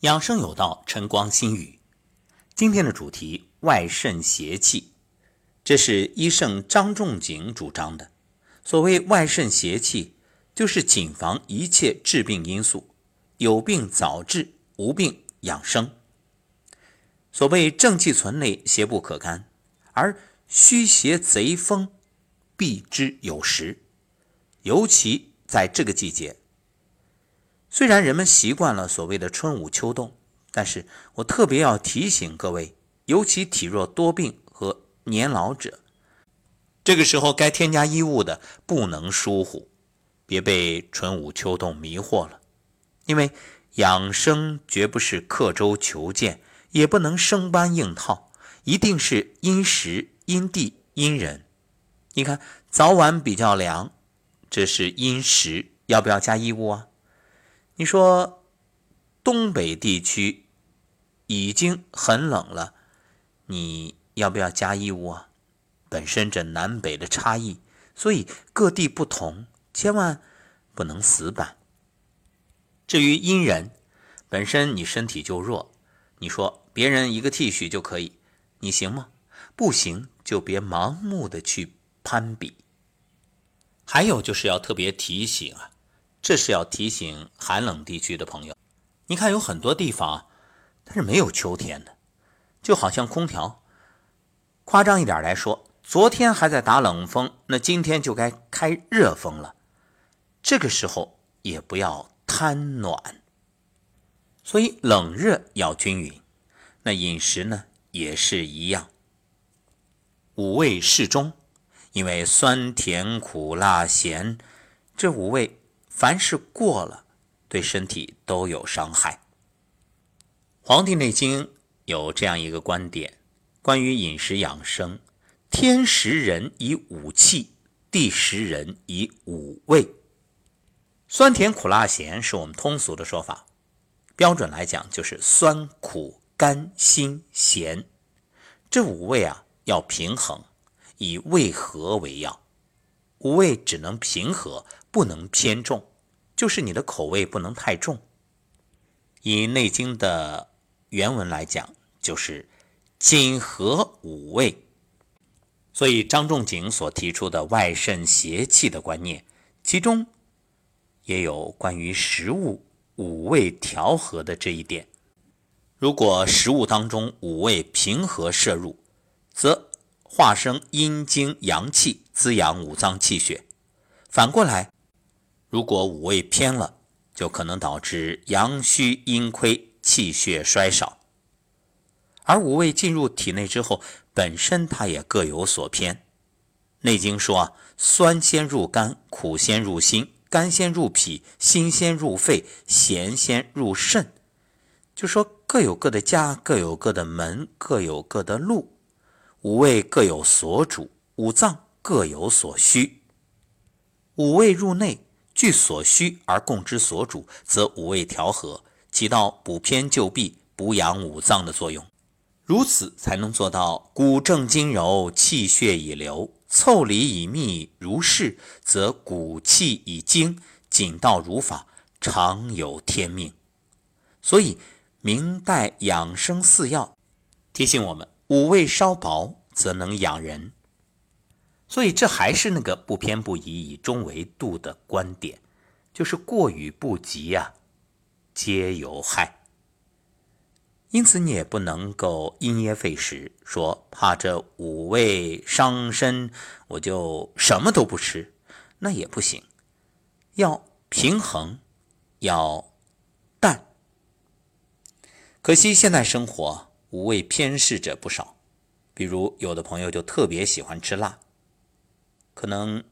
养生有道，晨光心语。今天的主题：外肾邪气。这是医圣张仲景主张的。所谓外肾邪气，就是谨防一切致病因素，有病早治，无病养生。所谓正气存内，邪不可干，而虚邪贼风避之有时。尤其在这个季节。虽然人们习惯了所谓的春捂秋冻，但是我特别要提醒各位，尤其体弱多病和年老者，这个时候该添加衣物的不能疏忽，别被春捂秋冻迷惑了。因为养生绝不是刻舟求剑，也不能生搬硬套，一定是因时因地因人。你看早晚比较凉，这是因时，要不要加衣物啊？你说东北地区已经很冷了，你要不要加衣物啊？本身这南北的差异，所以各地不同，千万不能死板。至于阴人，本身你身体就弱，你说别人一个 T 恤就可以，你行吗？不行，就别盲目的去攀比。还有就是要特别提醒啊。这是要提醒寒冷地区的朋友，你看有很多地方它是没有秋天的，就好像空调。夸张一点来说，昨天还在打冷风，那今天就该开热风了。这个时候也不要贪暖，所以冷热要均匀。那饮食呢也是一样，五味适中，因为酸甜苦辣咸这五味。凡是过了，对身体都有伤害。《黄帝内经》有这样一个观点：关于饮食养生，天时人以五气，地时人以五味。酸甜苦辣咸是我们通俗的说法，标准来讲就是酸苦甘辛咸这五味啊要平衡，以味和为要。五味只能平和，不能偏重。就是你的口味不能太重。以《内经》的原文来讲，就是谨和五味。所以张仲景所提出的外肾邪气的观念，其中也有关于食物五味调和的这一点。如果食物当中五味平和摄入，则化生阴精阳气，滋养五脏气血。反过来。如果五味偏了，就可能导致阳虚阴亏、气血衰少。而五味进入体内之后，本身它也各有所偏。《内经》说啊，酸先入肝，苦先入心，甘先入脾，辛先入肺，咸先入肾。就说各有各的家，各有各的门，各有各的路。五味各有所主，五脏各有所需。五味入内。据所需而供之所主，则五味调和，起到补偏救弊、补养五脏的作用。如此才能做到骨正筋柔，气血已流，腠理已密如是，则骨气已精，紧道如法，常有天命。所以明代养生四要提醒我们：五味稍薄，则能养人。所以，这还是那个不偏不倚、以中为度的观点，就是过与不及呀，皆有害。因此，你也不能够因噎废食，说怕这五味伤身，我就什么都不吃，那也不行。要平衡，要淡。可惜现在生活五味偏嗜者不少，比如有的朋友就特别喜欢吃辣。可能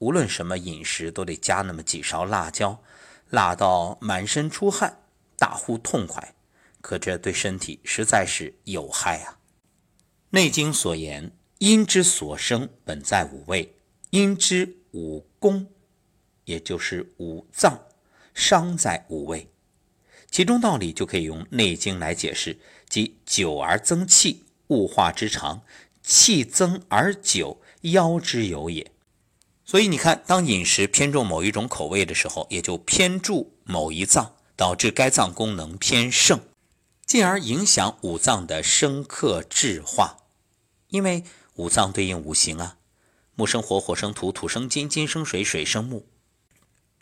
无论什么饮食都得加那么几勺辣椒，辣到满身出汗，大呼痛快。可这对身体实在是有害啊！《内经》所言：“阴之所生，本在五味；阴之五功，也就是五脏，伤在五味。”其中道理就可以用《内经》来解释，即久而增气，物化之常；气增而久。腰之有也，所以你看，当饮食偏重某一种口味的时候，也就偏注某一脏，导致该脏功能偏盛，进而影响五脏的生克制化。因为五脏对应五行啊，木生火，火生土，土生金，金生水，水生木。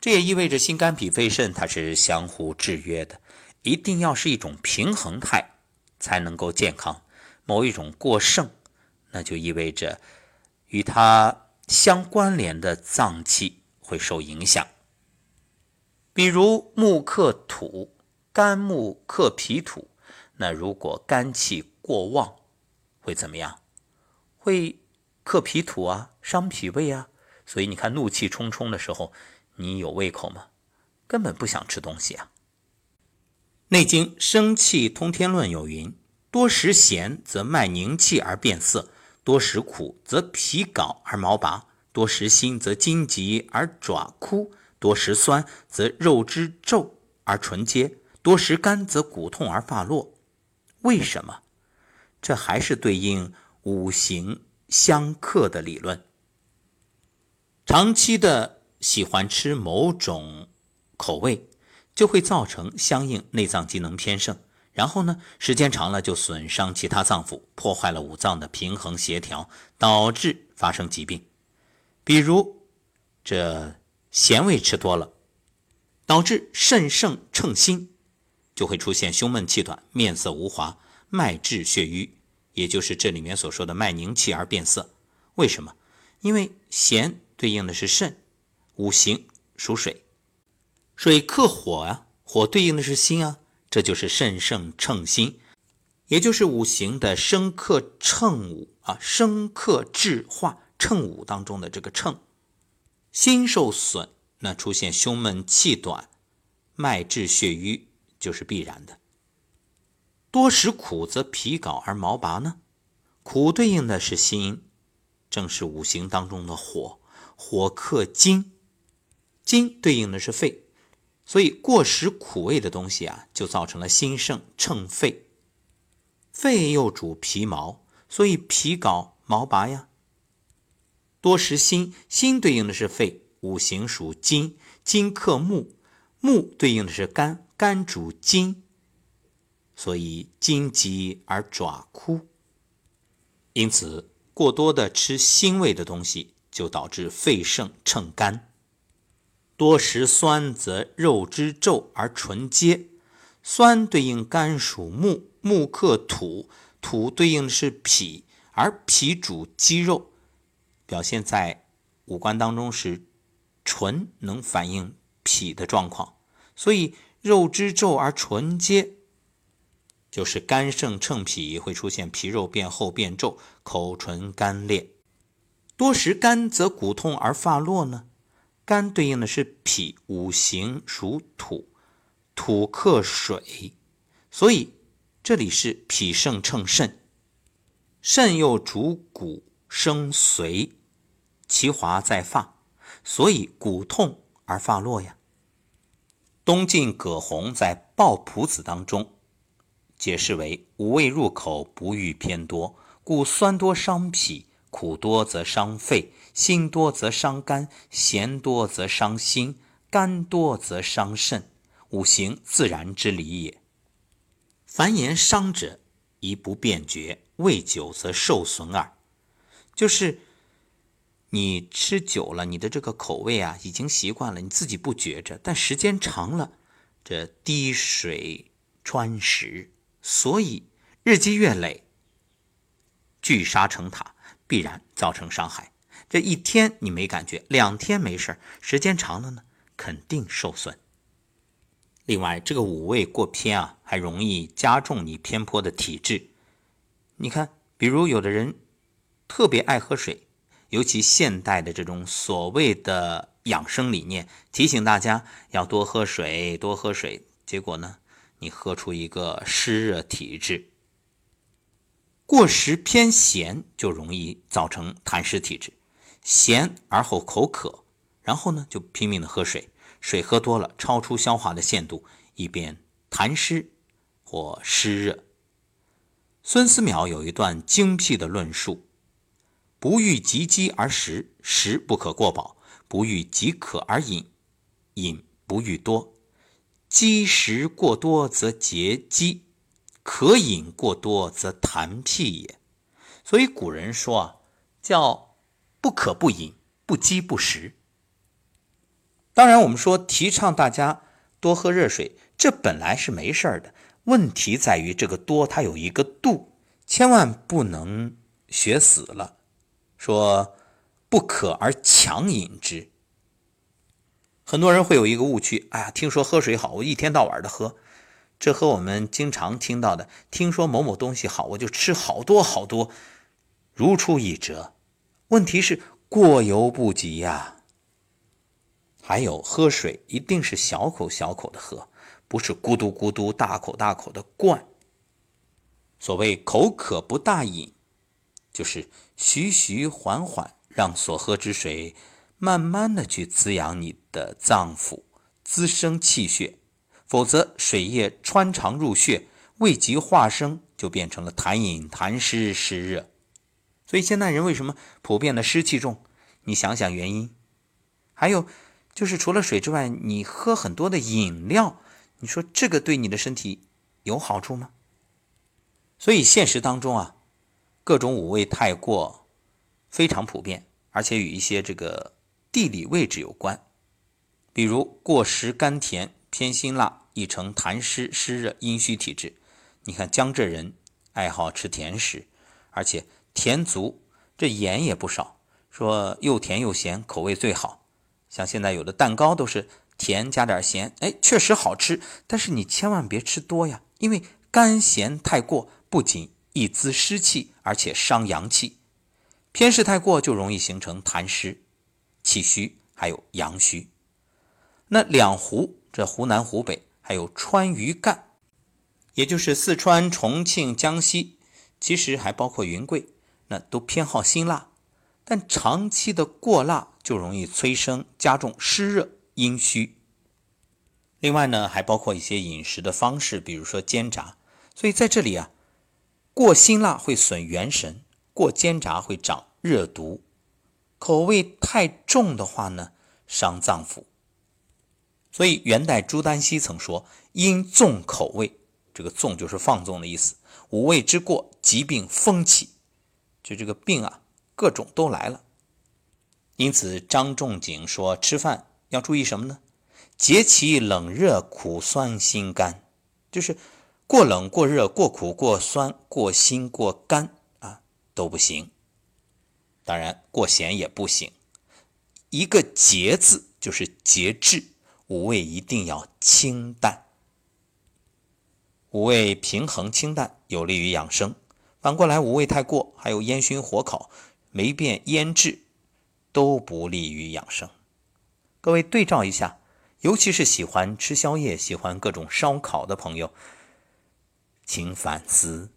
这也意味着心肝脾肺肾它是相互制约的，一定要是一种平衡态才能够健康。某一种过剩，那就意味着与它相关联的脏器会受影响。比如木克土，肝木克脾土，那如果肝气过旺，会怎么样？会克脾土啊，伤脾胃啊。所以你看，怒气冲冲的时候，你有胃口吗？根本不想吃东西啊。《内经·生气通天论》有云：多食咸则脉凝气而变色，多食苦则皮槁而毛拔，多食辛则筋急而爪枯。多食酸则肉汁皱而唇结，多食甘则骨痛而发落。为什么？这还是对应五行相克的理论。长期的喜欢吃某种口味，就会造成相应内脏机能偏盛，然后呢，时间长了就损伤其他脏腑，破坏了五脏的平衡协调，导致发生疾病。比如这。咸味吃多了，导致肾盛称心，就会出现胸闷气短、面色无华、脉滞血瘀，也就是这里面所说的脉凝气而变色。为什么？因为咸对应的是肾，五行属水，水克火啊，火对应的是心啊，这就是肾盛称心，也就是五行的生克称五啊，生克制化称五当中的这个称。心受损，那出现胸闷气短、脉滞血瘀就是必然的。多食苦则脾槁而毛拔呢？苦对应的是心，正是五行当中的火，火克金，金对应的是肺，所以过食苦味的东西啊，就造成了心盛乘肺，肺又主皮毛，所以皮槁毛拔呀。多食辛，辛对应的是肺，五行属金，金克木，木对应的是肝，肝主筋，所以筋急而爪枯。因此，过多的吃辛味的东西，就导致肺盛乘肝。多食酸则肉之皱而唇结，酸对应肝属木，木克土，土对应的是脾，而脾主肌肉。表现在五官当中是唇能反映脾的状况，所以肉之皱而唇结，就是肝盛乘脾，会出现皮肉变厚变皱、口唇干裂。多食甘则骨痛而发落呢？肝对应的是脾，五行属土，土克水，所以这里是脾盛乘肾，肾又主骨生髓。其华在发，所以骨痛而发落呀。东晋葛洪在《抱朴子》当中解释为：五味入口，不欲偏多，故酸多伤脾，苦多则伤肺，辛多则伤肝，咸多则伤心，甘多则伤肾，五行自然之理也。凡言伤者，宜不便觉，味久则受损耳。就是。你吃久了，你的这个口味啊，已经习惯了，你自己不觉着，但时间长了，这滴水穿石，所以日积月累，聚沙成塔，必然造成伤害。这一天你没感觉，两天没事时间长了呢，肯定受损。另外，这个五味过偏啊，还容易加重你偏颇的体质。你看，比如有的人特别爱喝水。尤其现代的这种所谓的养生理念，提醒大家要多喝水，多喝水。结果呢，你喝出一个湿热体质。过食偏咸就容易造成痰湿体质，咸而后口渴，然后呢就拼命的喝水，水喝多了超出消化的限度，以便痰湿或湿热。孙思邈有一段精辟的论述。不欲及饥而食，食不可过饱；不欲即渴而饮，饮不欲多。积食过多则结肌，可饮过多则痰屁也。所以古人说啊，叫不可不饮，不饥不食。当然，我们说提倡大家多喝热水，这本来是没事儿的。问题在于这个多，它有一个度，千万不能学死了，说不可而强饮之。很多人会有一个误区，哎呀，听说喝水好，我一天到晚的喝，这和我们经常听到的“听说某某东西好，我就吃好多好多”如出一辙。问题是过犹不及呀。还有喝水一定是小口小口的喝，不是咕嘟咕嘟大口大口的灌。所谓口渴不大饮，就是徐徐缓缓让所喝之水。慢慢的去滋养你的脏腑，滋生气血，否则水液穿肠入血，未及化生，就变成了痰饮、痰湿、湿热。所以现代人为什么普遍的湿气重？你想想原因。还有就是除了水之外，你喝很多的饮料，你说这个对你的身体有好处吗？所以现实当中啊，各种五味太过非常普遍，而且与一些这个。地理位置有关，比如过食甘甜、偏辛辣，易成痰湿、湿热、阴虚体质。你看江浙人爱好吃甜食，而且甜足，这盐也不少，说又甜又咸，口味最好。像现在有的蛋糕都是甜加点咸，哎，确实好吃。但是你千万别吃多呀，因为甘咸太过，不仅易滋湿气，而且伤阳气。偏湿太过，就容易形成痰湿。气虚还有阳虚，那两湖这湖南、湖北还有川渝赣，也就是四川、重庆、江西，其实还包括云贵，那都偏好辛辣，但长期的过辣就容易催生加重湿热阴虚。另外呢，还包括一些饮食的方式，比如说煎炸。所以在这里啊，过辛辣会损元神，过煎炸会长热毒。口味太重的话呢，伤脏腑。所以元代朱丹溪曾说：“因纵口味，这个纵就是放纵的意思。五味之过，疾病风起，就这个病啊，各种都来了。因此，张仲景说，吃饭要注意什么呢？节其冷热苦酸辛甘，就是过冷、过热、过苦、过酸、过辛、过甘啊，都不行。”当然，过咸也不行。一个节字就是节制，五味一定要清淡。五味平衡清淡，有利于养生。反过来，五味太过，还有烟熏火烤、霉变腌制，都不利于养生。各位对照一下，尤其是喜欢吃宵夜、喜欢各种烧烤的朋友，请反思。